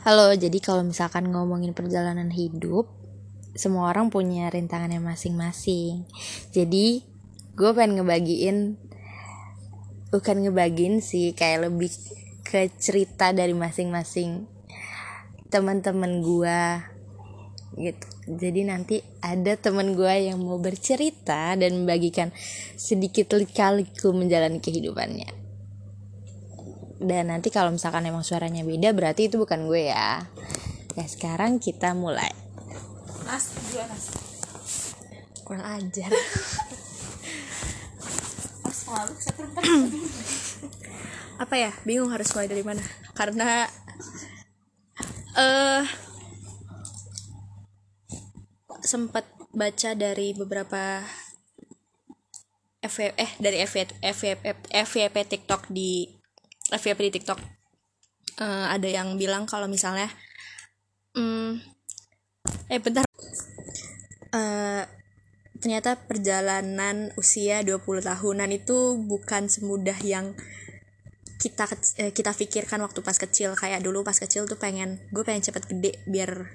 Halo, jadi kalau misalkan ngomongin perjalanan hidup, semua orang punya rintangannya masing-masing. Jadi, gue pengen ngebagiin, bukan ngebagiin sih, kayak lebih ke cerita dari masing-masing teman-teman gue gitu. Jadi nanti ada teman gue yang mau bercerita dan membagikan sedikit lika-liku menjalani kehidupannya dan nanti kalau misalkan emang suaranya beda berarti itu bukan gue ya. Ya sekarang kita mulai. Nas, dua nas. kurang ajar. Apa ya? Bingung harus mulai dari mana? Karena eh sempat baca dari beberapa FV, eh dari FV, FVP, FVP TikTok di FVP di TikTok. Eh, ada yang bilang kalau misalnya hmm, eh bentar. Eh, ternyata perjalanan usia 20 tahunan itu bukan semudah yang kita eh, kita pikirkan waktu pas kecil. Kayak dulu pas kecil tuh pengen gue pengen cepet gede biar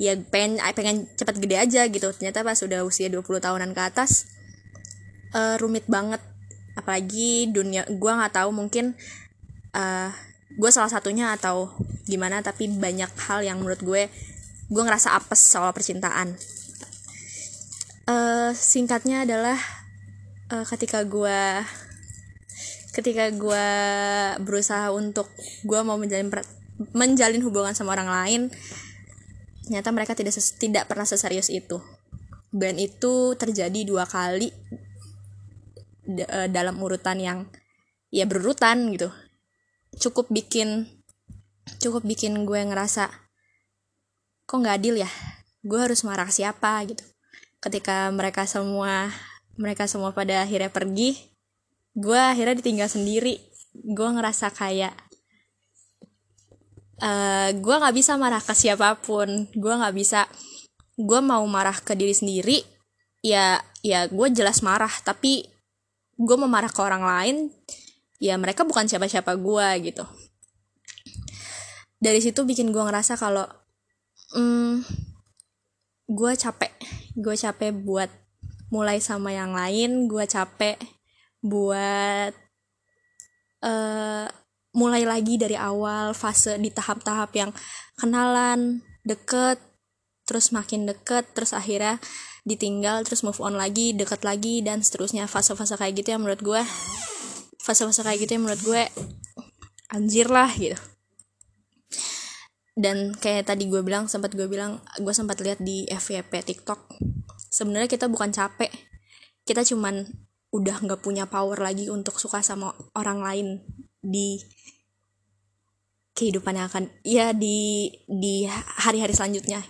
ya pengen pengen cepet gede aja gitu. Ternyata pas udah usia 20 tahunan ke atas eh, rumit banget. Apalagi dunia gue nggak tahu mungkin eh gue salah satunya atau gimana tapi banyak hal yang menurut gue gue ngerasa apes soal percintaan. Eh singkatnya adalah eh, ketika gue ketika gue berusaha untuk gue mau menjalin per- menjalin hubungan sama orang lain ternyata mereka tidak ses- tidak pernah seserius itu. Dan itu terjadi dua kali dalam urutan yang ya berurutan gitu cukup bikin cukup bikin gue ngerasa kok nggak adil ya? Gue harus marah siapa? gitu. Ketika mereka semua mereka semua pada akhirnya pergi gue akhirnya ditinggal sendiri. Gue ngerasa kayak eh gue nggak bisa marah ke siapa pun. Gue nggak bisa gue mau marah ke diri sendiri ya ya gue jelas marah. Tapi gue mau marah ke orang lain ya mereka bukan siapa-siapa gue gitu. Dari situ bikin gue ngerasa kalau hmm, gue capek. Gue capek buat mulai sama yang lain gue capek buat eh mulai lagi dari awal fase di tahap-tahap yang kenalan deket terus makin deket terus akhirnya ditinggal terus move on lagi deket lagi dan seterusnya. Fase-fase kayak gitu yang menurut gue fase-fase kayak gitu yang menurut gue anjir lah gitu. Dan kayak tadi gue bilang sempat gue bilang gue sempat lihat di FYP TikTok sebenarnya kita bukan capek. Kita cuman udah nggak punya power lagi untuk suka sama orang lain di kehidupan yang akan ya di di hari-hari selanjutnya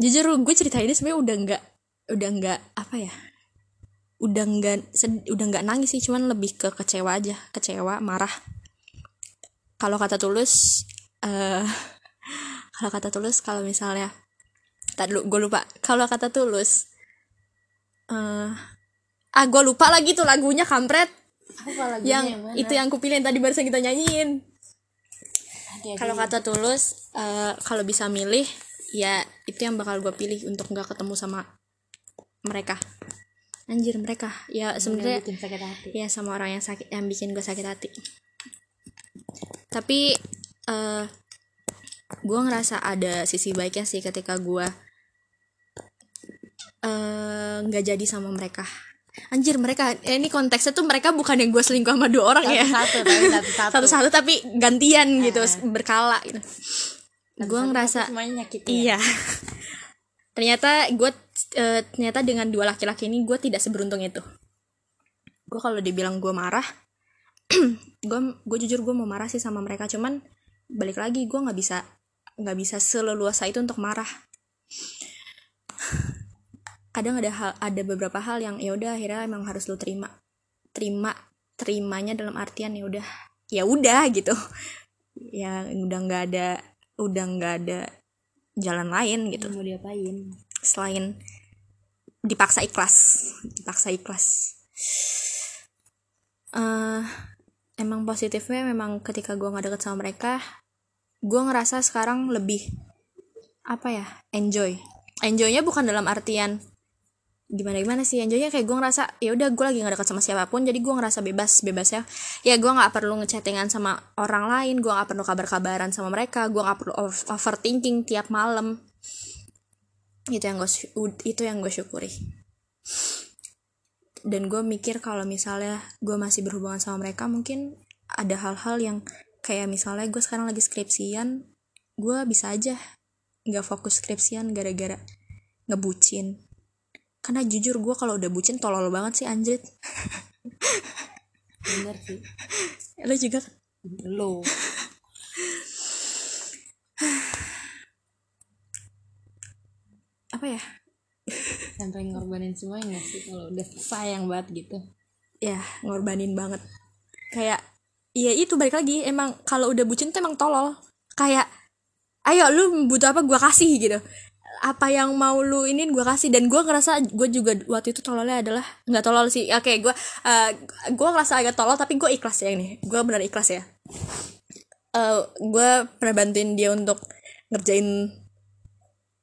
jujur gue cerita ini sebenarnya udah nggak udah nggak apa ya udah nggak udah nggak nangis sih cuman lebih ke kecewa aja kecewa marah. Kalau kata tulus eh kalau kata tulus kalau misalnya tadi gue lupa. Kalau kata tulus eh ah gue lupa lagi tuh lagunya kampret. Apa yang itu yang kupilih yang tadi barusan kita nyanyiin. Kalau kalau kata tulus eh, kalau bisa milih ya itu yang bakal gue pilih untuk nggak ketemu sama mereka. Anjir mereka. Ya sebenarnya bikin sakit hati. ya sama orang yang sakit yang bikin gue sakit hati. Tapi eh gue ngerasa ada sisi baiknya sih ketika gue eh, nggak jadi sama mereka. Anjir mereka eh, ini konteksnya tuh mereka bukan yang gue selingkuh sama dua orang ya. Satu tapi satu satu satu-satu tapi gantian gitu berkala gitu gue ngerasa semuanya nyakitin iya. Ternyata gue eh, ternyata dengan dua laki-laki ini gue tidak seberuntung itu. Gue kalau dibilang gue marah gue gue jujur gue mau marah sih sama mereka. Cuman balik lagi gue nggak bisa nggak bisa seleluasa itu untuk marah. Kadang ada hal ada beberapa hal yang ya udah akhirnya emang harus lo terima. Terima terimanya dalam artian ya udah ya udah gitu. Ya udah nggak ada udah nggak ada jalan lain gitu. Mau diapain. Selain dipaksa ikhlas dipaksa ikhlas. Eh emang positifnya memang ketika gue nggak deket sama mereka gue ngerasa sekarang lebih apa ya enjoy. Enjoynya bukan dalam artian gimana gimana sih? Enjoynya kayak gue ngerasa ya udah gue lagi gak deket sama siapa pun jadi gue ngerasa bebas bebas ya. Ya gue nggak perlu ngechattingan sama orang lain gue nggak perlu kabar-kabaran sama mereka gue nggak perlu over- overthinking tiap malam. Itu yang gue itu yang gue syukuri. Dan gue mikir kalau misalnya gue masih berhubungan sama mereka mungkin ada hal-hal yang kayak misalnya gue sekarang lagi skripsian gue bisa aja nggak fokus skripsian gara-gara ngebucin karena jujur gue kalau udah bucin tolol banget sih anjrit. Bener sih. Lo juga kan? lo. Apa ya? Sampai ngorbanin semuanya nggak sih kalau udah sayang banget gitu? Ya ngorbanin banget. Kayak ya itu balik lagi emang kalau udah bucin tuh emang tolol. Kayak ayo lu butuh apa gua kasih gitu apa yang mau lu ini gua kasih. Dan gua ngerasa gue juga waktu itu tololnya adalah nggak tolol sih. Oke gua eh, gua ngerasa agak tolol tapi gue ikhlas ya ini. Gua benar ikhlas ya. Eh gue pernah bantuin dia untuk ngerjain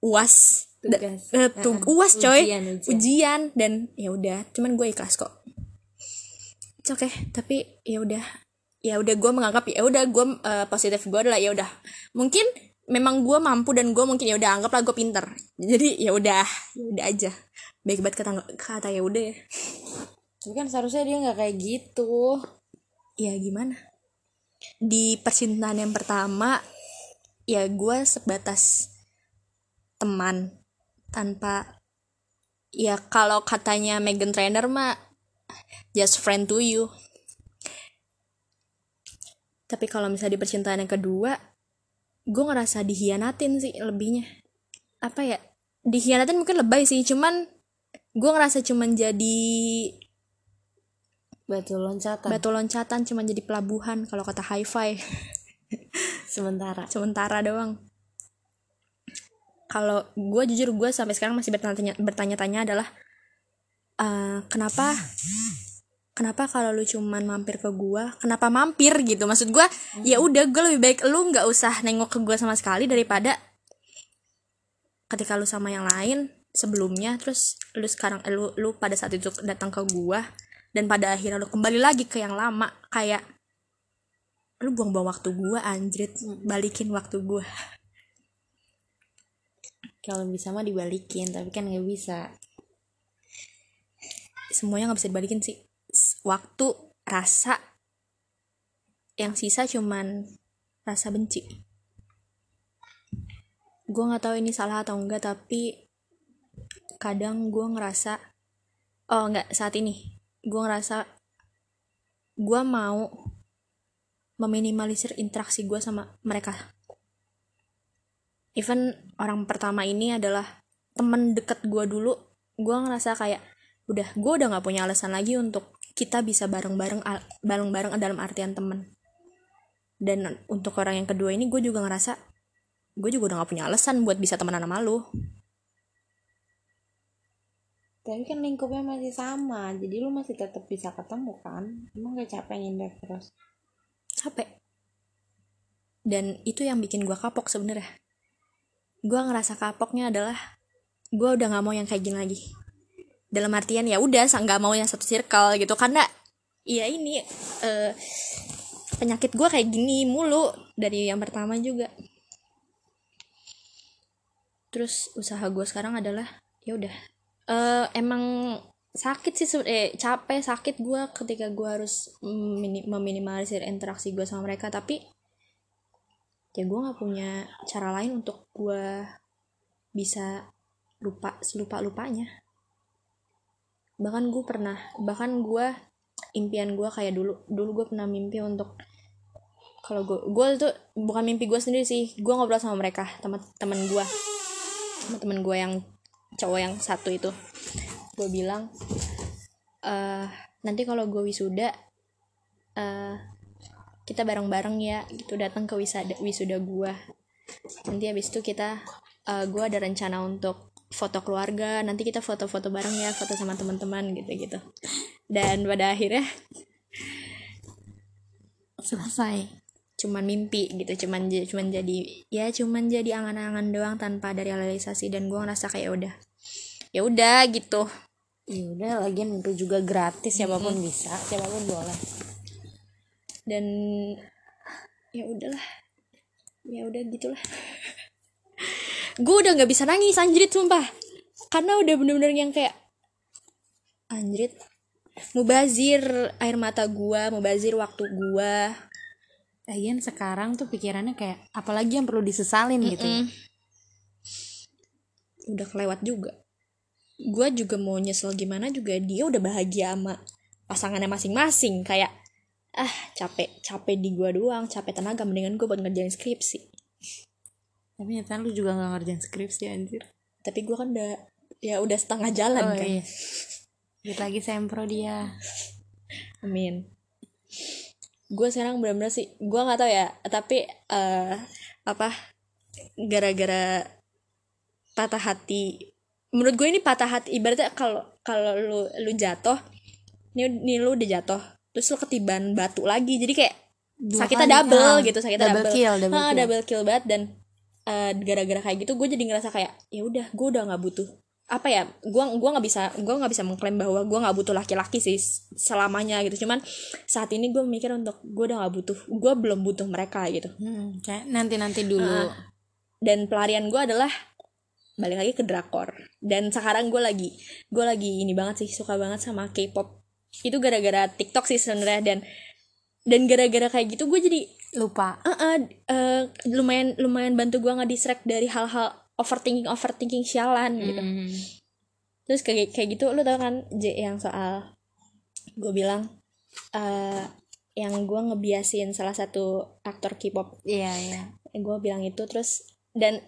uas. Tugas. eh, tu- Uh-uh. uas coy. Ujian, ujian. ujian. Dan ya udah cuman gue ikhlas kok. It's okay. Tapi ya udah ya udah gue menganggap ya udah gue eh, positif gue adalah ya udah. Mungkin memang gue mampu dan gue mungkin ya udah anggaplah gue pinter. Jadi ya udah ya udah aja. Baik banget kata kata ya udah ya. Tapi kan seharusnya dia nggak kayak gitu. Ya gimana? Di percintaan yang pertama ya gue sebatas teman. Tanpa ya kalau katanya Megan Trainor mah just friend to you. Tapi kalau misalnya di percintaan yang kedua gue ngerasa dihianatin sih lebihnya. Apa ya? Dihianatin mungkin lebay sih cuman gue ngerasa cuman jadi batu loncatan. batu loncatan cuma jadi pelabuhan kalau kata hi-fi. Sementara. Sementara doang. Kalau gue jujur gue sampai sekarang masih bertanya bertanya-tanya adalah eh, kenapa kenapa kalau lu cuman mampir ke gue kenapa mampir gitu? Maksud gue ya udah gue lebih baik lu nggak usah nengok ke gue sama sekali daripada ketika lu sama yang lain sebelumnya terus lu sekarang eh, lu lu pada saat itu datang ke gue dan pada akhirnya lu kembali lagi ke yang lama. Kayak lu buang-buang waktu gue anjrit. Balikin waktu gue kalau bisa mah dibalikin tapi kan nggak bisa. Semuanya nggak bisa dibalikin sih waktu rasa yang sisa cuman rasa benci. Gue nggak tahu ini salah atau enggak tapi kadang gue ngerasa oh nggak saat ini. Gue ngerasa gue mau meminimalisir interaksi gue sama mereka. Even orang pertama ini adalah temen deket gue dulu gue ngerasa kayak udah gue udah nggak punya alasan lagi untuk kita bisa bareng-bareng bareng-bareng dalam artian temen. Dan untuk orang yang kedua ini gue juga ngerasa gue juga udah gak punya alasan buat bisa temenan sama lu. Tapi kan lingkupnya masih sama jadi lu masih tetap bisa ketemu kan? Emang gak capek ngindar terus? Capek. Dan itu yang bikin gue kapok sebenarnya. Gue ngerasa kapoknya adalah gue udah nggak mau yang kayak gini lagi dalam artian ya udah nggak mau yang satu circle gitu. Karena ya ini eh, penyakit gue kayak gini mulu dari yang pertama juga. Terus usaha gue sekarang adalah ya udah. Eh, emang sakit sih eh capek sakit gue ketika gue harus mini- meminimalisir interaksi gue sama mereka. Tapi ya gue nggak punya cara lain untuk gue bisa lupa selupa lupanya bahkan gue pernah bahkan gue impian gue kayak dulu dulu gue pernah mimpi untuk kalau gue gue itu bukan mimpi gue sendiri sih gue ngobrol sama mereka teman teman gue teman gue yang cowok yang satu itu. Gue bilang eh nanti kalau gue wisuda eh kita bareng-bareng ya gitu datang ke wisada wisuda gue nanti habis itu kita eh gue ada rencana untuk foto keluarga nanti kita foto-foto bareng ya foto sama teman-teman gitu gitu dan pada akhirnya selesai. Cuman mimpi gitu. Cuman cuman jadi ya cuman jadi angan-angan doang tanpa ada realisasi. Dan gue ngerasa kayak ya udah ya udah gitu. Ya udah lagian mimpi juga gratis siapa pun bisa siapa pun boleh. Dan ya udahlah. Ya udah gitulah gue udah nggak bisa nangis anjrit sumpah. Karena udah bener-bener yang kayak anjrit mubazir air mata gua mubazir waktu gua. Lagian sekarang tuh pikirannya kayak apalagi yang perlu disesalin gitu. Ya. Mm. udah kelewat juga. Gua juga mau nyesel gimana juga dia udah bahagia sama pasangannya masing-masing. Kayak ah capek capek di gua doang capek tenaga mendingan gua buat ngerjain skripsi tapi nyata lu juga gak ngerjain skripsi anjir tapi gua kan udah ya udah setengah jalan oh kan iya Dikit lagi sempro dia Amin. Gue sekarang benar-benar sih, gue nggak tahu ya, tapi eh apa gara-gara patah hati. Menurut gue ini patah hati. Ibaratnya kalau kalau lu lu jatuh, ini, ini lu udah jatuh, terus lu ketiban batu lagi, jadi kayak Dua sakitnya double ah. gitu, sakitnya Double double, kill, double Ah, kill. double kill banget dan eh, gara-gara kayak gitu gue jadi ngerasa kayak ya udah gue udah nggak butuh. Apa ya gua gua nggak bisa gua nggak bisa mengklaim bahwa gua nggak butuh laki-laki sih selamanya gitu. Cuman saat ini gue mikir untuk gue udah nggak butuh gue belum butuh mereka gitu. Hmm, kayak nanti-nanti dulu. dan pelarian gue adalah balik lagi ke drakor. Dan sekarang gue lagi gue lagi ini banget sih suka banget sama K-pop. Itu gara-gara TikTok sih sebenarnya dan dan gara-gara kayak gitu gue jadi Lupa. eh, eh, eh, lumayan lumayan bantu gue nggak distract dari hal-hal overthinking overthinking sialan gitu Hmm. terus kayak kayak gitu lu tau kan J yang soal gue bilang eh yang gue ngebiasin salah satu aktor K-pop Iya, iya. gue bilang itu terus dan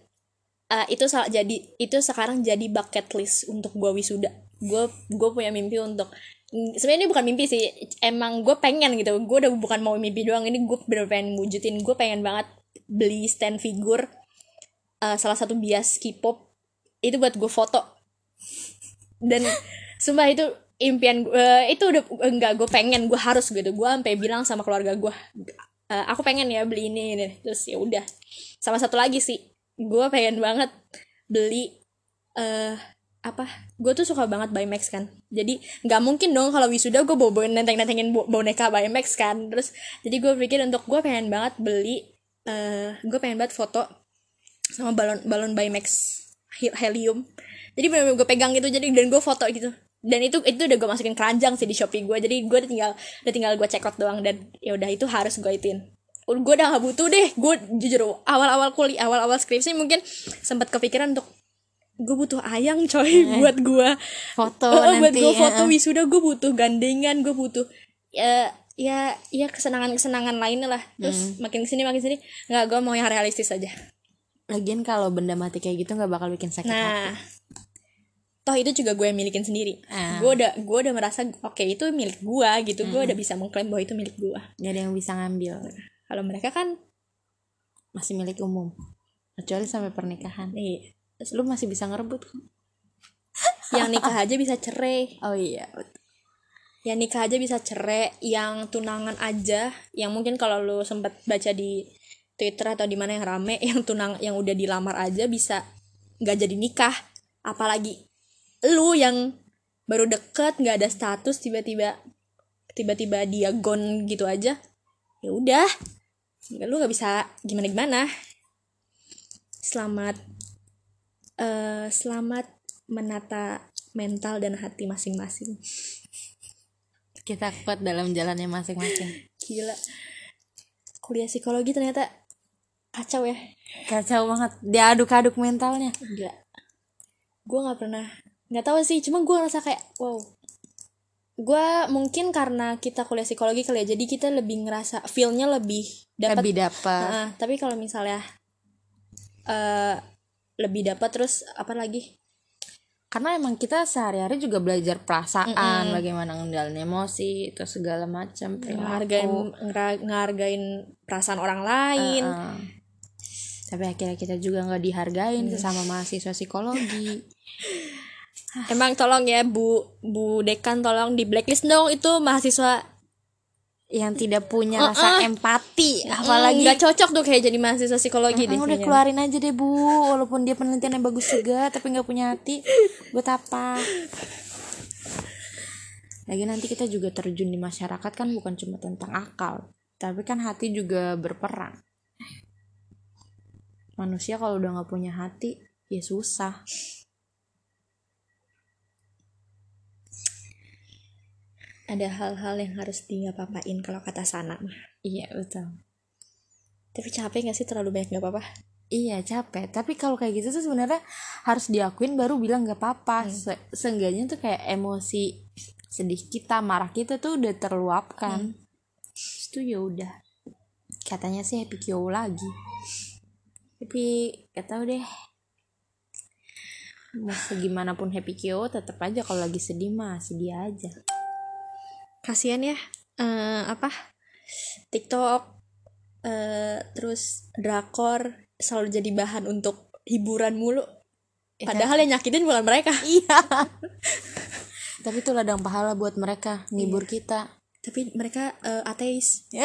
eh, itu salah jadi itu sekarang jadi bucket list untuk gue wisuda gue gue punya mimpi untuk sebenarnya ini bukan mimpi sih. Emang gue pengen gitu. Gue udah bukan mau mimpi doang. Ini gue bener pengen wujudin. Gue pengen banget beli stand figure eh, salah satu bias K-pop. Itu buat gue foto. Dan sumpah itu impian gue itu udah enggak gue pengen. Gue harus gitu. Gue sampai bilang sama keluarga gue "Eh, aku pengen ya beli ini, ini. terus ya udah. Sama satu lagi sih. Gue pengen banget beli eh apa? Gue tuh suka banget Max kan. Jadi nggak mungkin dong kalau wisuda gue bawa nenteng nentengin boneka Max kan. Terus jadi gue pikir untuk gue pengen banget beli eh gue pengen banget foto sama balon balon Max he- helium. Jadi bener-bener gue pegang gitu jadi dan gue foto gitu. Dan itu itu udah gue masukin keranjang sih di shopee gue jadi gue udah tinggal udah tinggal gue check out doang dan ya udah itu harus gue ituin. Gue udah gak butuh deh. Gue jujur awal-awal kuliah awal-awal skripsi mungkin sempat kepikiran untuk gue butuh ayang coy buat gue Foto buat nanti. gue foto ya. wisuda gue butuh gandengan gue butuh ya ya ya kesenangan kesenangan lainnya lah terus makin ke sini makin sini nggak gue mau yang realistis aja Lagian kalau benda mati kayak gitu nggak bakal bikin sakit hati. nah toh itu juga gue yang milikin sendiri Ah. gue udah gue udah merasa oke itu milik gue gitu gue udah bisa mengklaim bahwa itu milik gue Gak ada yang bisa ngambil. kalau mereka kan Masih milik umum. Kecuali sampai pernikahan. nih Lu masih bisa ngerebut kok. yang nikah aja bisa cerai. Oh iya. yang nikah aja bisa cerai yang tunangan aja. Yang mungkin kalau lu sempet baca di Twitter atau di mana yang rame yang tunang yang udah dilamar aja bisa nggak jadi nikah. Apalagi lu yang baru deket nggak ada status tiba-tiba tiba-tiba dia gone gitu aja. Ya udah. Lu nggak bisa gimana gimana selamat eh selamat menata mental dan hati masing-masing Kita kuat dalam jalannya masing-masing. Gila. Kuliah psikologi ternyata kacau ya. Kacau banget. Diaduk-aduk mentalnya. Gila. Gue nggak pernah nggak tahu sih, cuma gue ngerasa kayak wow. Gue mungkin karena kita kuliah psikologi kali ya, jadi kita lebih ngerasa feel-nya lebih dapat. Lebih dapat. Heeh, tapi kalau misalnya eh lebih dapat terus apa lagi? Karena emang kita sehari-hari juga belajar perasaan, bagaimana ngendalin emosi, itu segala macam. Ngehargain ngera- ngehargain perasaan orang lain. Heeh. Tapi akhirnya kita juga nggak dihargain sesama mahasiswa psikologi. Emang tolong ya Bu Bu Dekan tolong di blacklist dong itu mahasiswa yang tidak punya rasa empati apalagi nggak cocok tuh kayak jadi mahasiswa psikologi deh Ah, udah keluarin aja deh bu. Walaupun dia penelitiannya bagus juga tapi nggak punya hati. Buat apa? Lagi nanti kita juga terjun di masyarakat kan bukan cuma tentang akal tapi kan hati juga berperan manusia kalau udah nggak punya hati ya susah ada hal-hal yang harus di nggak papain kalau kata sana mah iya betul tapi capek gak sih terlalu banyak nggak apa-apa Iya capek, tapi kalau kayak gitu tuh sebenarnya harus diakuin baru bilang gak apa-apa. Se- seenggaknya tuh kayak emosi sedih kita, marah kita tuh udah terluapkan. Terus tuh ya udah. Katanya sih happy kyo lagi. Tapi gak tau deh. Mau segimanapun happy kyo tetap aja kalau lagi sedih mah sedih aja. Kasihan ya eh, apa TikTok eh, terus drakor selalu jadi bahan untuk hiburan mulu padahal yang nyakitin bukan mereka Iya. tapi itu ladang pahala buat mereka ngibur kita. tapi mereka eh, ateis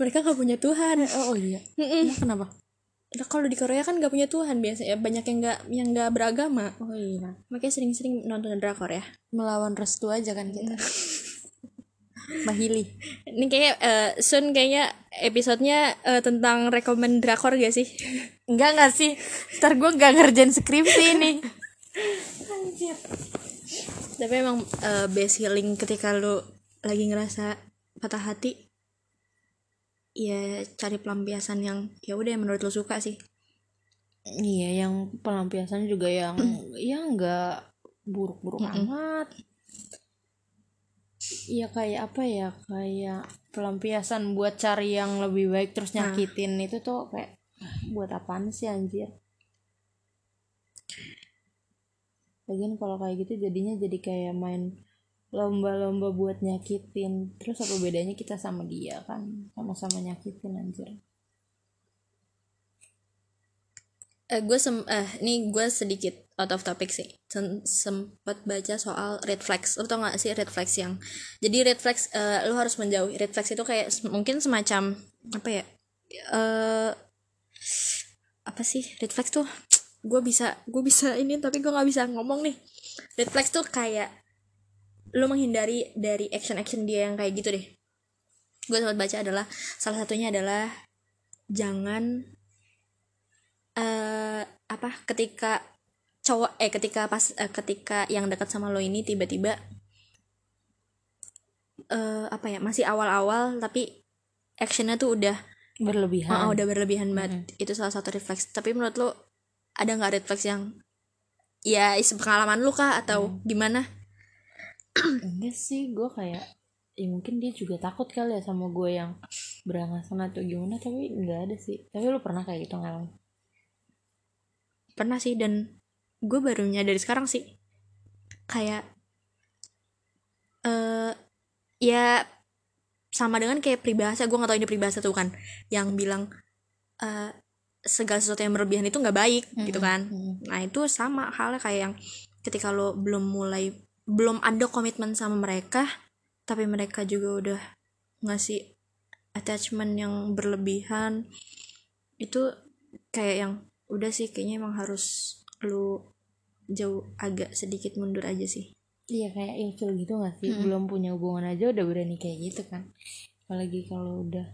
mereka nggak punya Tuhan Oh, oh iya. Emang kenapa? Nah, kalau di Korea kan nggak punya Tuhan biasanya banyak yang nggak yang nggak beragama. Oh iya. makanya sering-sering nonton drakor ya melawan restu aja kan kita. Mahili. Ini kayak eh, Sun kayaknya episodenya eh, tentang rekomend drakor gak sih? Enggak enggak sih. Ntar gue gak ngerjain skripsi ini. Tapi emang eh, best healing ketika lu lagi ngerasa patah hati ya cari pelampiasan yang ya udah yang menurut lu suka sih. Iya yang pelampiasan juga yang ya enggak buruk-buruk amat. Iya kayak apa ya kayak pelampiasan buat cari yang lebih baik terus nyakitin itu tuh kayak buat apaan sih anjir? Lagian kalau kayak gitu jadinya jadi kayak main lomba-lomba buat nyakitin. Terus apa bedanya kita sama dia kan? Sama-sama nyakitin anjir. Eh gue sem eh ini gue sedikit out of topic sih. Sem- sempet baca soal red flags. Lo tau gak sih red flags yang jadi red flags eh, lo harus menjauhi. Red flags itu kayak sem- mungkin semacam apa ya eh apa sih? Red flags tuh gue bisa gue bisa ini tapi gue nggak bisa ngomong nih. Red flags tuh kayak lo menghindari dari action action dia yang kayak gitu deh. Gue sempat baca adalah salah satunya adalah jangan eh apa ketika cowok eh ketika pas eh, ketika yang dekat sama lo ini tiba-tiba eh apa ya masih awal-awal tapi actionnya tuh udah berlebihan. Oh, udah berlebihan banget. Itu salah satu refleks tapi menurut lo ada nggak refleks yang ya is pengalaman lu kah? Atau gimana enggak sih gue kayak ya mungkin dia juga takut kali ya sama gue yang berangasan atau gimana tapi nggak ada sih. Tapi lu pernah kayak gitu ngalamin pernah sih dan gue baru nyadar sekarang sih. Kayak eh ya sama dengan kayak peribahasa gue gak tau ini peribahasa tuh kan yang bilang eh segala sesuatu yang berlebihan itu nggak baik gitu kan. Nah itu sama halnya kayak yang ketika lo belum mulai belum ada komitmen sama mereka tapi mereka juga udah ngasih attachment yang berlebihan. Itu kayak yang udah sih kayaknya emang harus lu jauh agak sedikit mundur aja sih. Iya kayak ilfil gitu gak sih? Belum punya hubungan aja udah berani kayak gitu kan. Apalagi kalau udah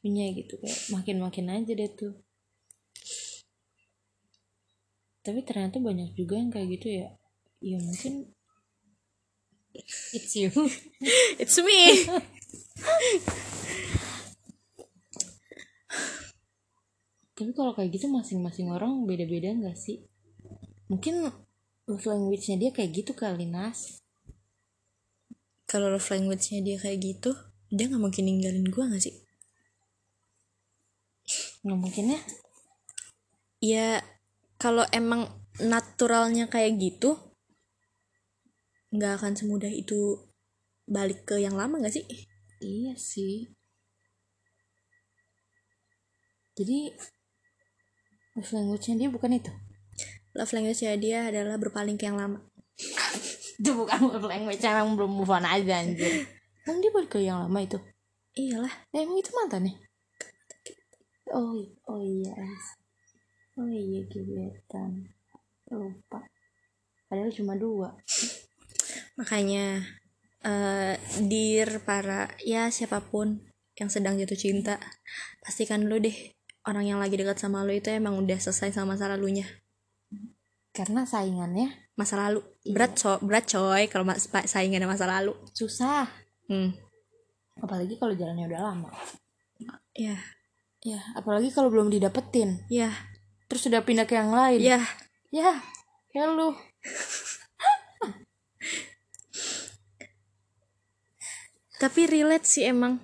punya gitu kayak makin makin aja deh tuh. Tapi ternyata banyak juga yang kayak gitu ya. Ya mungkin it's you. It's me. Tapi kalau kayak gitu masing-masing orang beda-beda nggak sih? Mungkin love language-nya dia kayak gitu kali nas. Kalau love language-nya dia kayak gitu dia nggak mungkin ninggalin gue gak sih? Nggak mungkin ya? Ya kalau emang naturalnya kayak gitu nggak akan semudah itu balik ke yang lama gak sih? Iya sih. Jadi love language-nya dia bukan itu? Love language-nya dia adalah berpaling ke yang lama. Itu bukan love language emang belum move on aja anjir. Emang dia balik ke yang lama itu? Iyalah. Eh, emang itu mantan ya? Oh oh iya. Oh iya gebetan. Lupa. Padahal cuma dua makanya eh dir para ya siapa pun yang sedang jatuh cinta pastikan dulu deh orang yang lagi dekat sama lo itu emang udah selesai sama masa lalunya. Karena saingannya? Masa lalu. Berat so berat coy kalau mas saingannya masa lalu. Susah. Hmm. Apalagi kalau jalannya udah lama. Ya ya apalagi kalau belum didapetin. Ya terus udah pindah ke yang lain. Ya ya ya lu tapi relate sih emang.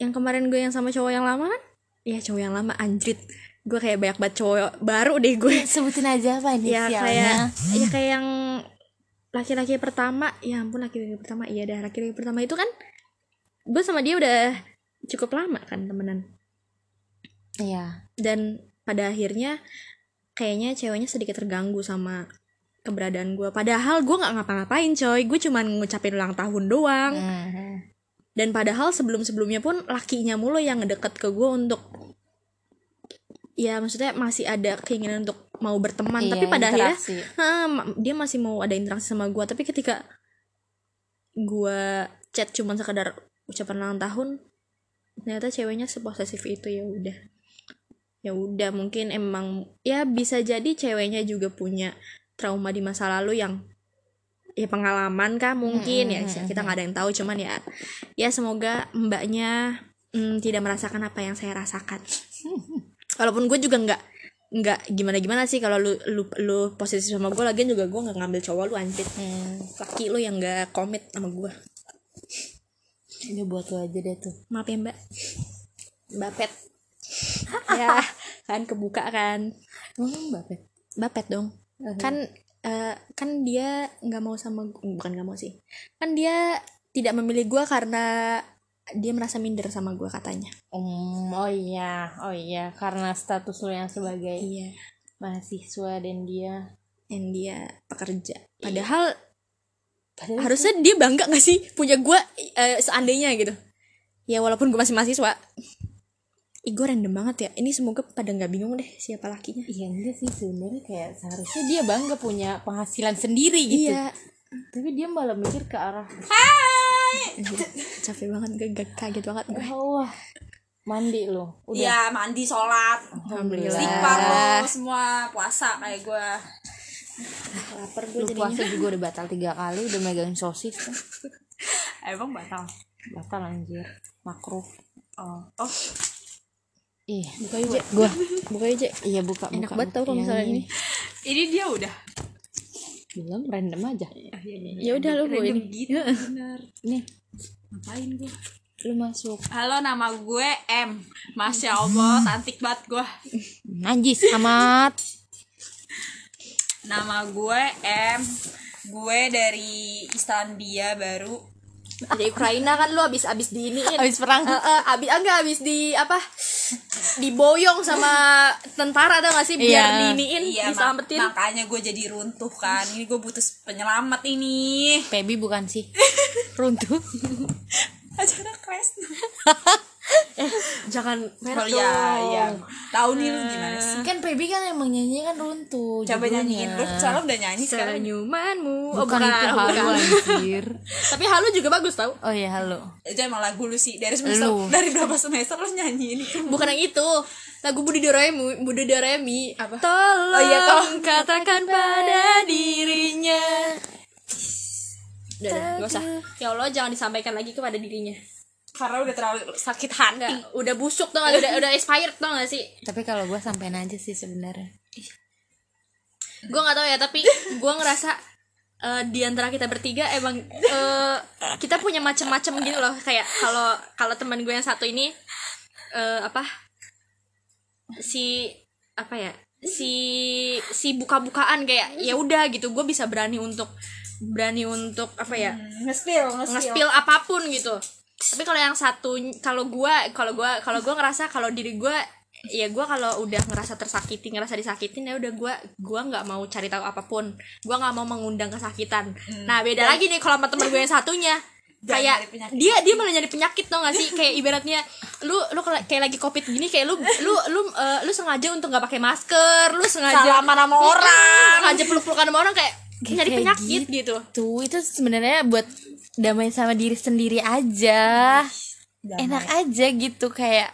Yang kemarin gue yang sama cowok yang lama kan? Ya cowok yang lama anjrit. Gue kayak banyak banget cowok baru deh gue. Sebutin aja apa ini ya kayak ya kayak yang laki-laki pertama. Ya ampun laki-laki pertama. Iya dah laki-laki pertama itu kan gue sama dia udah cukup lama kan temenan. Iya. Dan pada akhirnya kayaknya ceweknya sedikit terganggu sama keberadaan gue padahal gue nggak ngapa-ngapain coy. Gue cuman ngucapin ulang tahun doang. Mhm. dan padahal sebelum-sebelumnya pun lakinya mulu yang ngedeket ke gue untuk ya maksudnya masih ada keinginan untuk mau berteman. Iya, tapi pada akhirnya interaksi. "Hah, ma- dia masih mau ada interaksi sama gue tapi ketika gue chat cuman sekedar ucapan ulang tahun ternyata ceweknya seposesif itu. Ya udah. Ya udah mungkin emang ya bisa jadi ceweknya juga punya trauma di masa lalu yang ya pengalaman kah mungkin ya kita nggak ada yang tahu cuman ya ya semoga mbaknya mm, tidak merasakan apa yang saya rasakan. Walaupun gue juga nggak nggak gimana gimana sih kalau lu lu lu posisi sama gue lagian juga gue nggak ngambil cowok lu anjir. Hmm, laki lu yang nggak komit sama gue ini buat lo aja deh tuh. Maaf ya mbak. Bapet ya kan kebuka kan. Emang Bapet? bapet dong kan eh, kan dia nggak mau sama bukan nggak mau sih. Kan dia tidak memilih gue karena dia merasa minder sama gue katanya. Um, oh iya, oh iya, karena status lo yang sebagai iya. mahasiswa dan dia dan dia pekerja. Padahal padahal harusnya dia bangga gak sih punya gue eh, seandainya gitu? Ya walaupun gue masih mahasiswa Ih, gue random banget ya. Ini semoga pada nggak bingung deh siapa lakinya. Iya enggak sih sebenarnya kayak seharusnya dia bangga punya penghasilan sendiri gitu. Iya. Tapi dia malah mikir ke arah capek banget gue gak kaget banget gue. Allah. Mandi lo udah. Iya mandi sholat. Alhamdulillah. Istighfar lo semua. Puasa kayak gue lapar gue lu jadi puasa juga udah batal tiga kali udah megangin sosis. Kan Emang batal? Batal anjir. Makruh. Oh, oh iya buka aja gue buka aja iya buka enak buka, banget tau kalau Yang misalnya ini. ini. Dia udah. Belum random aja. Ya udah lu gue Random ini. gitu bener. Nih. Ngapain gue lu masuk. Halo nama gue M. Masya Allah cantik banget gue najis amat. Nama gue M. Gue dari Islandia baru. Dari Ukraina kan lu abis abis di ini habis perang. Eh, eh, abis enggak abis di apa diboyong sama tentara ada gak sih? Biar Iya. diiniin Iya mak- diselamatin. makanya gue jadi runtuh kan. Ini gue butuh penyelamat ini. Pebi bukan sih. Runtuh. Acara crash jangan Oh merek iya. dong. iya Tahu nih lu gimana sih? Kan Pebi kan emang nyanyi kan runtuh Coba nyanyiin lu Soalnya udah nyanyi sekarang? Senyumanmu. Oh, bukan, itu halu anjir. Tapi halu juga bagus tau. Oh iya halo. Itu emang lagu lu sih Dari semester Lu. Dari berapa semester lu nyanyiin itu? Bukan yang itu. Lagu Budi Doremi Budi Doremi Apa? tolong Oh iya, tolong. katakan pada dirinya. Udah, udah, gak usah. Ya Allah jangan disampaikan lagi kepada dirinya Karena udah terlalu sakit hati. Nggak, udah busuk tuh udah udah expired tuh gak sih? Tapi kalau gue sampein aja sih sebenarnya. Gue nggak tahu ya tapi gue ngerasa eh, di antara kita bertiga emang eh, kita punya macam-macam gitu loh. Kayak kalau kalau teman gue yang satu ini eh, apa? Si apa ya? Si si buka-bukaan kayak ya udah gitu. Gue bisa berani untuk berani untuk apa ya? Nge-spill. Nge-spill apa pun gitu tapi kalau yang satu kalau gue kalau gue kalau gue ngerasa kalau diri gue ya gue kalau udah ngerasa tersakiti ngerasa disakitin ya udah gue gua nggak mau cari tahu apa pun. Gue nggak mau mengundang kesakitan. Nah beda lagi nih kalau sama temen gue yang satunya. Kayak dia dia malah nyari penyakit tau gak sih? Kayak ibaratnya lu lu kayak lagi covid gini kayak lu lu lu eh, lu sengaja untuk nggak pakai masker lu sengaja Salaman sama orang. sengaja peluk pelukan sama orang kayak nyari penyakit gitu. tuh itu sebenarnya buat damai sama diri sendiri aja enak aja gitu kayak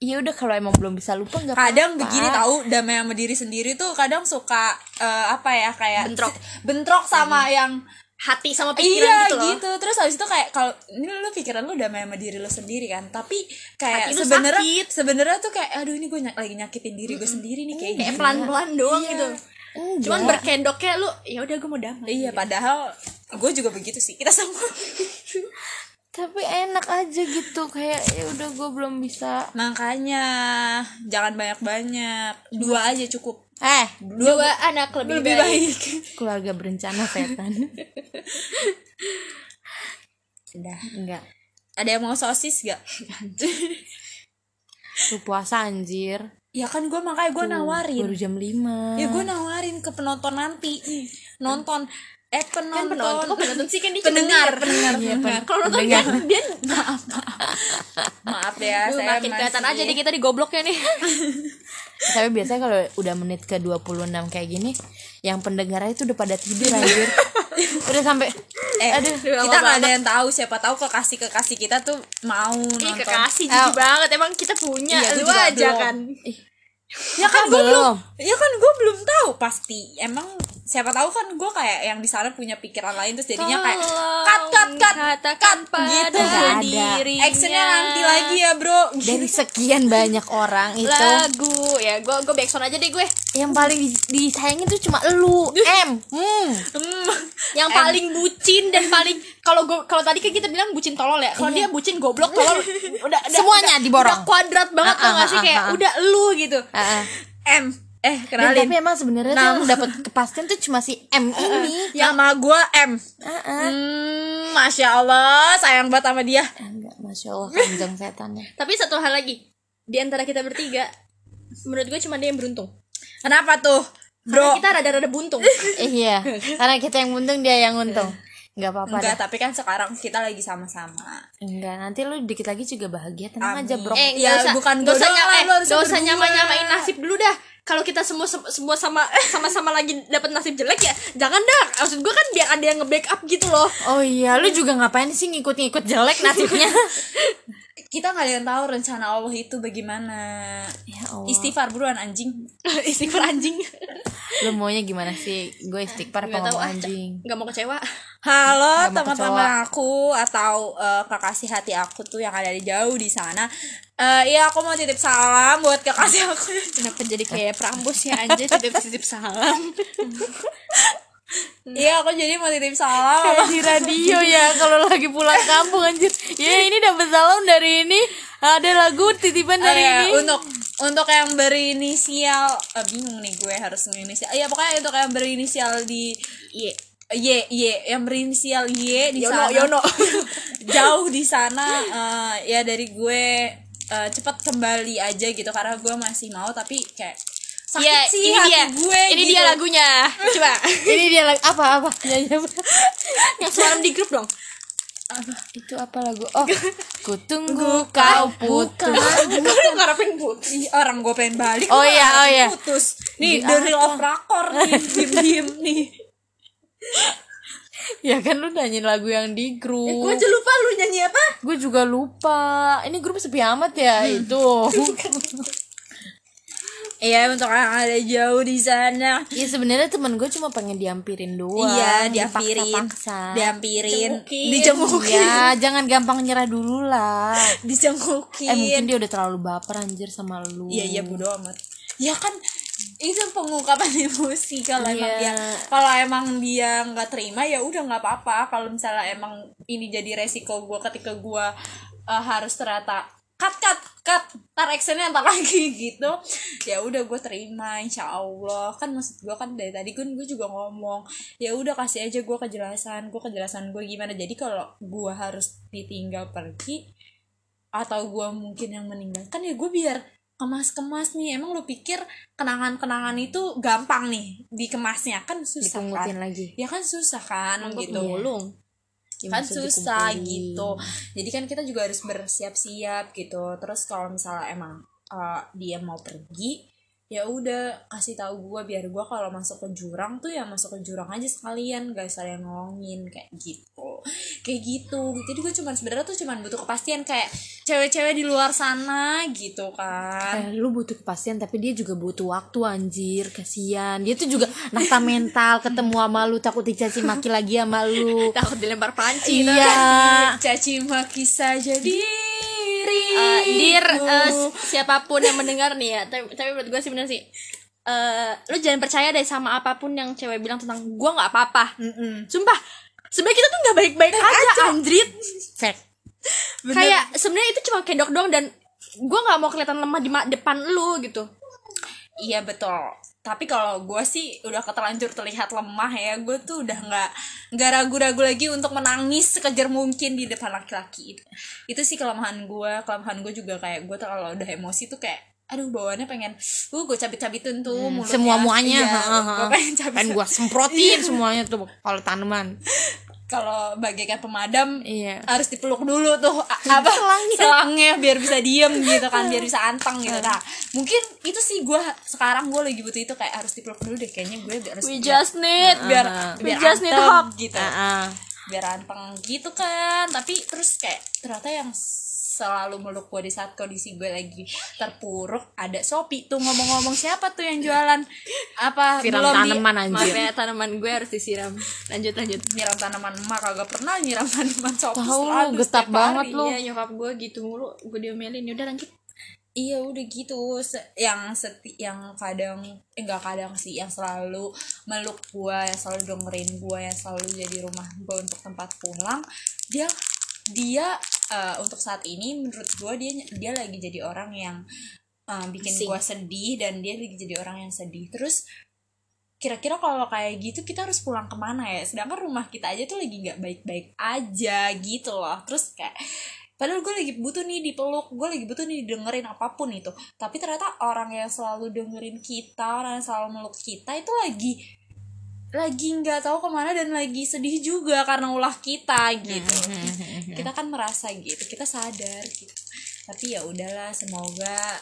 ya udah kalau emang belum bisa lupa nggak kadang apa-apa. begini tahu damai sama diri sendiri tuh kadang suka eh, apa ya kayak Bentrok. bentrok sama yang hati sama pikiran iya gitu loh gitu terus habis itu kayak kalau ini lu pikiran lu damai sama diri lu sendiri kan tapi kayak sebenarnya sebenarnya tuh kayak aduh ini gue lagi nyakitin diri gue sendiri nih kayak kayak gitu. pelan pelan doang Iya. gitu Enggak. cuman berkendoknya lu ya udah gue mau damai iya padahal gue juga begitu sih kita semua tapi enak aja gitu kayak ya udah gue belum bisa. Makanya jangan banyak banyak dua aja cukup. Eh dua, anak lebih, lebih baik. baik. Keluarga berencana setan. Udah enggak. Ada yang mau sosis gak? Lu puasa anjir. Ya kan gue makanya gue nawarin. baru jam 5 ya gue nawarin ke penonton nanti. Nonton eh kan penonton, penonton kok penonton sih? Kan dia pendengar. cuma pendengar Iya, pendengar. kalau nonton dia dia maaf ya Duh, saya makin kelihatan aja deh kita digobloknya nih. Tapi biasanya kalau udah menit ke 26 kayak gini yang pendengarnya itu udah pada tidur anjir. Udah sampai eh aduh kita nggak ada yang tahu siapa tahu kekasih kekasih kita tuh mau Ih, nonton. kekasih jijik banget. Emang kita punya. Iya, lu aja kan ya kan gue belum. ya kan gue belum tahu. Pasti. Emang siapa tahu kan gue kayak yang di sana punya pikiran lain terus jadinya kayak cut cut cut katakan pada gitu. Ada. dirinya. Actionnya nanti lagi ya bro. Dari sekian banyak orang itu. Lagu. Ya gue gue backsound aja deh gue yang paling dis- disayangin tuh cuma lu M. Hmm. yang paling bucin dan paling kalau gue kalau tadi kan kita bilang bucin tolol ya. Kalau dia bucin goblok tolol. Udah, udah Semuanya udah- diborong. udah kuadrat banget Ah, tau ah, gak sih? ah, kayak ah, ah. udah lu gitu. M. Eh Dan kenalin. tapi emang sebenarnya tuh yang dapat kepastian tuh cuma si M ini. Nama gue M. Hmm, masya Allah sayang banget sama dia. Enggak masya Allah kanjeng setannya. Tapi satu hal lagi. Di antara kita bertiga menurut gue cuma dia yang beruntung kenapa tuh Karena bro? kita rada-rada buntung. Eh, iya. Karena kita yang untung dia yang untung. Nggak apa-apa enggak dah. tapi kan sekarang kita lagi sama-sama. Enggak nanti lu dikit lagi juga bahagia. Tenang Amin. aja bro. Eh Ya, nggak usah. bukan gua usah nyama lu harusnya nggak usah berdua. nyama nyamain nasib dulu dah. Kalau kita semua semua sama sama-sama lagi dapat nasib jelek ya jangan dah. Maksud gue kan biar ada yang nge-backup gitu loh. Oh iya lu juga ngapain sih ngikut-ngikut jelek nasibnya kita nggak ada yang tahu rencana Allah itu bagaimana. Ya Allah. Istighfar buruan anjing. Istighfar anjing. Lu maunya gimana sih? Gue istighfar apa ngomong ah anjing? nggak mau kecewa. Halo mau teman-teman aku atau eh, kekasih hati aku tuh yang ada di jauh di sana. Eh iya aku mau titip salam buat kekasih aku. Kenapa jadi kayak Prambos ya anjir titip titip salam iya aku jadi mau titip salam. Kayak di radio ya kalau lagi pulang kampung anjir. Ya ini dapat salam dari ini. Ada lagu titipan Oh, dari iya, ini. untuk untuk yang berinisial eh, bingung nih gue harus menginisial iya pokoknya untuk yang berinisial di iya Y Y yang berinisial Y di Yono sana. Yono. Jauh di sana eh, ya dari gue eh, cepat kembali aja gitu karena gue masih mau tapi kayak sakit Iya, sih ini hati dia. gue ini gitu. dia lagunya. Coba. ini dia lagu apa apa nyanyi apa Yang semalam di grup dong. itu apa lagu oh ku tunggu kau putus Kau ngarepin putus. Ih, orang gue pengen balik Oh iya, oh iya. putus nih Di the real of rakor nih diem diem nih ya kan lu nyanyiin lagu yang di grup Gue aja lupa lu nyanyi apa? gue juga lupa ini grup sepi amat ya itu iya untuk yang ada jauh di sana ya sebenarnya temen gue cuma pengen diampirin doang iya diampirin dipaksa-paksa. diampirin Cengukin. dicengukin ya jangan gampang nyerah dulu lah dicengukin eh mungkin dia udah terlalu baper anjir sama lu Iya iya bodo amat. Ya kan itu pengungkapan emosi kalau emang Iya. dia kalau emang dia nggak terima ya udah nggak apa-apa. Kalau misalnya emang ini jadi resiko gue ketika gue uh, harus ternyata cut cut cut. Tar actionnya ntar lagi gitu. Ya udah gue terima insya Allah kan maksud gue kan dari tadi kan gue juga ngomong ya udah kasih aja gue kejelasan gue kejelasan gue gimana. Jadi kalau gue harus ditinggal pergi atau gue mungkin yang meninggalkan ya gue biar kemas-kemas nih. Emang lu pikir kenangan-kenangan itu gampang nih dikemasnya? Kan susah dipungutin kan? lagi. Ya kan susah kan gitu. mulung Ya, kan susah dikumpulin. gitu. Jadi kan kita juga harus bersiap-siap gitu. Terus kalau misalnya emang uh, dia mau pergi ya udah kasih tahu gua biar gua kalau masuk ke jurang tuh ya masuk ke jurang aja sekalian gak usah yang nolongin kayak gitu. Kayak gitu. Jadi gue cuman sebenarnya tuh cuman butuh kepastian kayak cewek-cewek di luar sana gitu kan. Eh, lu butuh kepastian tapi dia juga butuh waktu anjir. Kasihan dia tuh juga nata mental ketemu sama lu takut dicaci maki lagi sama lu. Takut dilempar panci iya. caci maki saja diri Eh, dir eh, siapa pun yang mendengar nih ya tapi, tapi menurut gue sih bener sih. Eh lu jangan percaya deh sama apa pun yang cewek bilang tentang gue nggak apa-apa. Sumpah sebenarnya kita tuh nggak baik-baik aja. anjrit. Fact kayak sebenarnya itu cuma kedok doang dan gue nggak mau kelihatan lemah di depan lu gitu. Iya betul. Tapi kalau gue sih udah keterlanjur terlihat lemah ya, gue tuh udah nggak nggak ragu-ragu lagi untuk menangis sekejar mungkin di depan laki-laki itu. Itu sih kelemahan gue. Kelemahan gue juga kayak gue kalau udah emosi tuh kayak aduh bawaannya pengen uh gue cabit-cabitin tuh mulutnya. semua muanya. Iya, gue pengen cabit kan gua semprotin semuanya tuh kalau tanaman kalau bagaikan pemadam Iya. harus dipeluk dulu tuh apa selangnya. biar bisa diem gitu kan biar bisa anteng gitu nah mungkin itu sih gue sekarang gue lagi butuh itu kayak harus dipeluk dulu deh kayaknya gue harus we just need biar we biar just need anteng hug gitu Ah, ah. biar anteng gitu kan tapi terus kayak ternyata yang selalu meluk gue di saat kondisi gue lagi terpuruk. Ada Shopee tuh ngomong-ngomong siapa tuh yang jualan? Apa? Siram belum di- tanaman maaf anjir ya tanaman gue harus disiram. Lanjut lanjut. Nyiram tanaman emak kagak pernah nyiram tanaman Shopee Tahu lu, setiap banget lu. iya nyokap gue gitu mulu. Gue diomelin udah lanjut. Iya udah gitu. Se- yang seti yang kadang eh, enggak kadang sih yang selalu meluk gua yang selalu dengerin gua yang selalu jadi rumah gua untuk tempat pulang dia dia eh, untuk saat ini menurut gua dia dia lagi jadi orang yang eh, bikin gua sedih dan dia lagi jadi orang yang sedih. Terus kira-kira kalau kayak gitu kita harus pulang ke mana ya? Sedangkan rumah kita aja tuh lagi nggak baik-baik aja gitu loh. Terus kayak padahal gue lagi butuh nih dipeluk gue lagi butuh nih dengerin apa pun itu. Tapi ternyata orang yang selalu dengerin kita orang yang selalu meluk kita itu lagi lagi nggak tahu ke mana dan lagi sedih juga karena ulah kita gitu. Kita kan merasa gitu kita sadar gitu. Tapi ya udahlah semoga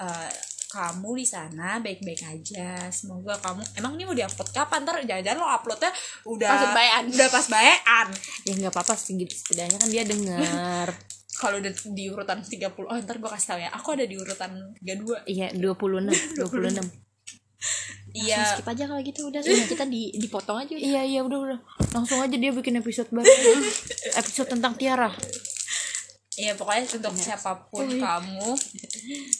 eh, kamu di sana baik-baik aja. Semoga kamu emang ini mau diupload kapan? Ntar jangan-jangan lo uploadnya udah Pas bayan. udah pas bayan ya nggak apa-apa sih gitu. Setidaknya kan dia denger. Kalau udah di urutan 30 oh ntar gue kasih tau ya aku ada di urutan 32 iya 26 26 iya. skip aja kalau gitu. Udah sudah. Kita di dipotong aja udah. iya iya udah udah. Langsung aja dia bikin episode baru. Episode tentang Tiara. Iya pokoknya untuk siapa pun kamu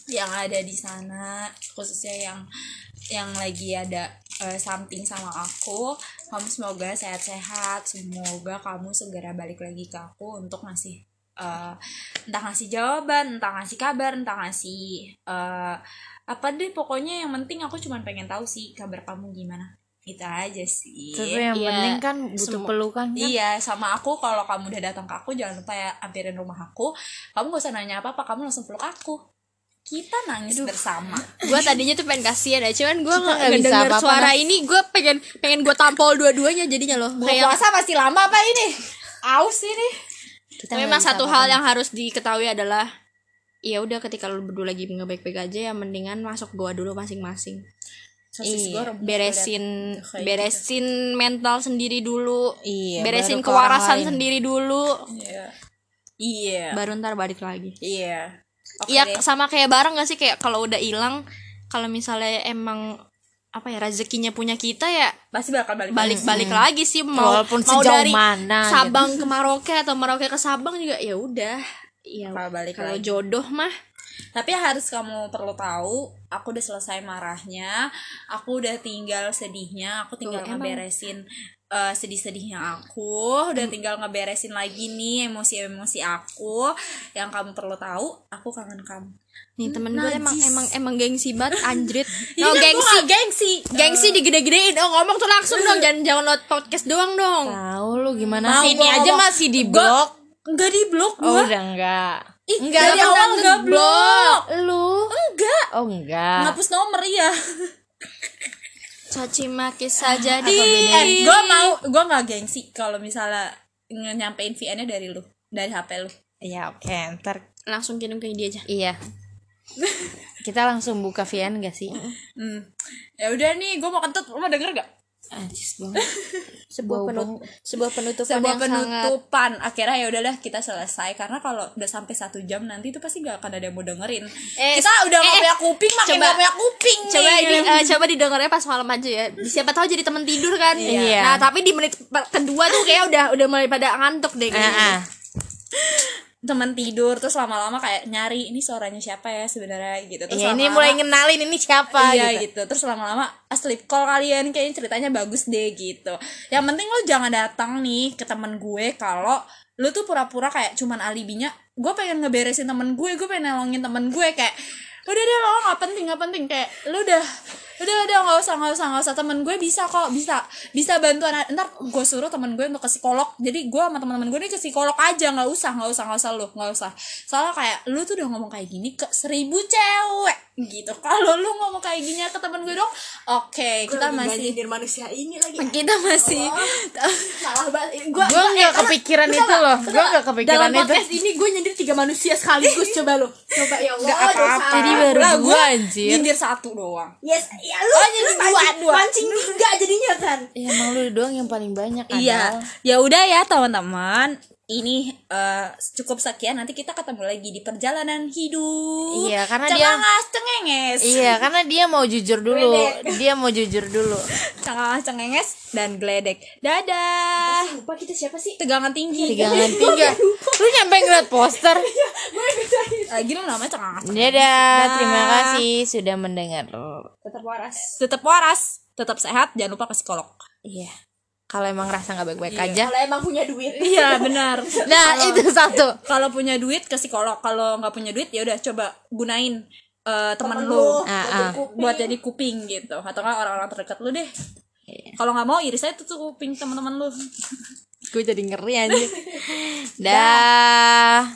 yang ada di sana khususnya yang yang lagi ada eh, something sama aku kamu semoga sehat-sehat. Semoga kamu segera balik lagi ke aku untuk ngasih eh, entah ngasih jawaban entah ngasih kabar entah ngasih eh, apa deh pokoknya yang penting aku cuma pengen tahu sih kabar kamu gimana itu aja sih tapi yang Iya, penting kan butuh pelukan kan Iya, sama aku kalau kamu udah datang ke aku jangan lupa ya ampirin rumah aku. Kamu gak usah nanya apa-apa, kamu langsung peluk aku. Kita nangis bersama. gue tadinya tuh pengen kasihan ya cuman gue nggak bisa apa-apa, suara Nas. ini gue pengen pengen gue tampol dua-duanya jadinya loh Buka kayak puasa masih lama apa ini? Aus ini. Kita memang satu apa-apa hal yang harus diketahui adalah ya udah ketika lu berdua lagi nggak baik-baik aja ya mendingan masuk gua dulu masing-masing Iya, beresin gitu. beresin mental sendiri dulu Iya, beresin kewarasan lain. sendiri dulu Iya. Iya. baru ntar balik lagi Iya. Oke Iya deh. sama kayak barang gak sih kayak kalau udah hilang kalau misalnya emang apa ya rezekinya punya kita ya Pasti bakal balik. balik-balik lagi sih mau Walaupun mau sejauh dari mana, gitu. Sabang ke Maroke atau Maroke ke Sabang juga ya udah ya Bakal balik kalau lagi. jodoh mah Tapi harus kamu perlu tahu, aku udah selesai marahnya, aku udah tinggal sedihnya, aku tinggal Tuh, ngeberesin eh, sedih-sedihnya aku, udah tinggal ngeberesin lagi nih emosi-emosi aku. Yang kamu perlu tahu, aku kangen kamu. Nih temen gue emang najis. emang emang gengsi banget anjrit. No kan gengsi, gengsi. gengsi digede-gedein. Oh ngomong tuh langsung dong, jangan jangan lewat podcast doang dong. tahu lu gimana Mau sih ini gua aja masih di blok Enggak di blok oh gua. udah enggak Ih, Enggak, dari kan awal ngeblok. ngeblok. Lu? Enggak. Oh enggak. Ngapus nomor iya. caci maki saja di eh, gue mau gue nggak gengsi kalau misalnya nyampein VN-nya dari lu, dari HP lu. Iya oke ntar langsung kirim ke dia aja iya. Kita langsung buka VN gak sih? Hmm. Ya udah nih, gue mau kentut. Lu mau denger gak? Anjis banget. sebuah Bau penut sebuah penutupan Sebuah yang sangat penutupan. Akhirnya ya udahlah kita selesai karena kalau udah sampai satu jam nanti itu pasti gak akan ada yang mau dengerin. Eh, kita udah eh, punya kuping, makin coba- nggak punya kuping coba nih. ini eh, coba didengarnya pas malam aja ya siapa tahu jadi temen tidur kan Iya. nah tapi di menit kedua tuh kayak udah udah mulai pada ngantuk deh Ah, kayaknya ah. Teman tidur terus lama-lama kayak nyari ini suaranya siapa ya sebenarnya gitu. Terus Iya ini lama-lama- mulai ngenalin ini siapa iya gitu. gitu. Terus lama-lama ah, sleep call kalian kayaknya ceritanya bagus deh gitu. Yang penting lo jangan datang nih ke temen gue kalau lu tuh pura-pura kayak cuman alibinya gue pengen ngeberesin temen gue gue pengen nolongin temen gue kayak udah deh lo nggak penting nggak penting kayak lu udah udah udah nggak usah nggak usah nggak usah. Temen gue bisa kok bisa bisa bantuan. Ntar gue suruh temen gue untuk ke psikolog. Jadi gue sama teman-teman gue nih ke psikolog aja. Nggak usah nggak usah nggak usah lu nggak usah. Soalnya kayak lu tuh udah ngomong kayak gini ke seribu cewek gitu. Kalau lu ngomong kayak gini ke temen gue dong oke kita masih manusia ini lagi. Kita masih salah banget. Gue Gue nggak kepikiran itu loh. Gue nggak kepikiran dalam itu. podcast ini gue nyindir tiga manusia sekaligus coba lo coba ya Allah nggak apa-apa Jadi baru dua, anjir. nyindir satu doang. Yes ya lu Oh, jadi lu dua, mancing, dua. mancing tiga jadinya kan Ya, emang lu doang yang paling banyak Iya, ya udah ya teman-teman. Ini eh, cukup sekian. Nanti kita ketemu lagi di perjalanan hidup. Iya, karena dia- Cengenges. Iya, karena dia mau jujur dulu. Dia mau jujur dulu. Cengenges, cengenges dan geledek. Dadah. lupa kita siapa sih Tegangan tinggi. Tigangan tiga. Lu nyampe ngeliat poster. Lagi lu namanya cengenges. Dadah. Terima kasih sudah mendengar. tetap waras Tetap waras, tetap sehat, jangan lupa ke psikolog. Iya. Kalau emang rasa nggak baik-baik aja. kalau emang punya duit Iya, benar. Nah, itu satu. Kalau punya duit ke psikolog, kalau nggak punya duit ya udah coba gunain eh, temen Temen lu. Ah, ah. buat jadi kuping gitu atau nggak orang-orang terdekat lu deh kalau nggak mau iris aja tuh, kuping teman-teman lu Gue jadi ngeri anjir. Dah.